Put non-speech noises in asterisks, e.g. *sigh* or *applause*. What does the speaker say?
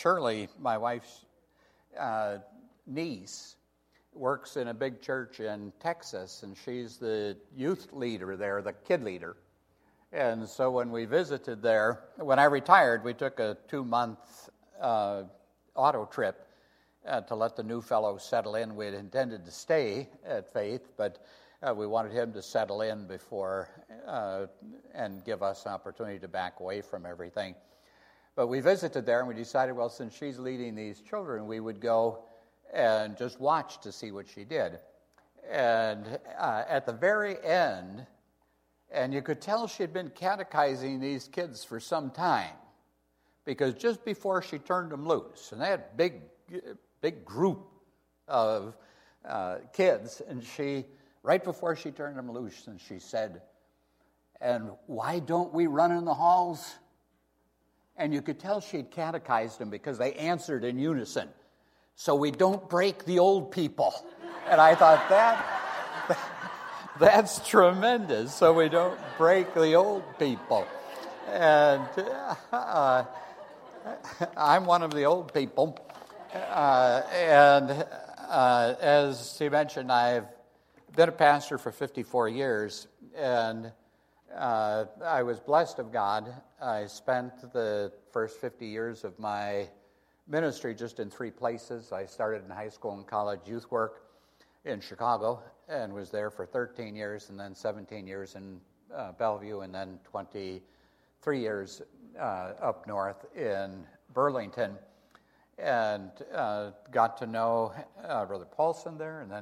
Shirley, my wife's uh, niece, works in a big church in Texas, and she's the youth leader there, the kid leader. And so when we visited there, when I retired, we took a two month uh, auto trip uh, to let the new fellow settle in. We had intended to stay at Faith, but uh, we wanted him to settle in before uh, and give us an opportunity to back away from everything. But we visited there and we decided, well, since she's leading these children, we would go and just watch to see what she did. And uh, at the very end, and you could tell she'd been catechizing these kids for some time because just before she turned them loose, and they had big, big group of uh, kids, and she, right before she turned them loose, and she said, "And why don't we run in the halls?" And you could tell she'd catechized them because they answered in unison. So we don't break the old people. And I thought that, *laughs* that's tremendous. So we don't break the old people. And uh, I'm one of the old people. Uh, and uh, as he mentioned, I've been a pastor for 54 years. And uh, I was blessed of God. I spent the first 50 years of my ministry just in three places. I started in high school and college youth work in Chicago and was there for 13 years, and then 17 years in uh, Bellevue, and then 23 years uh, up north in Burlington. And uh, got to know uh, Brother Paulson there, and then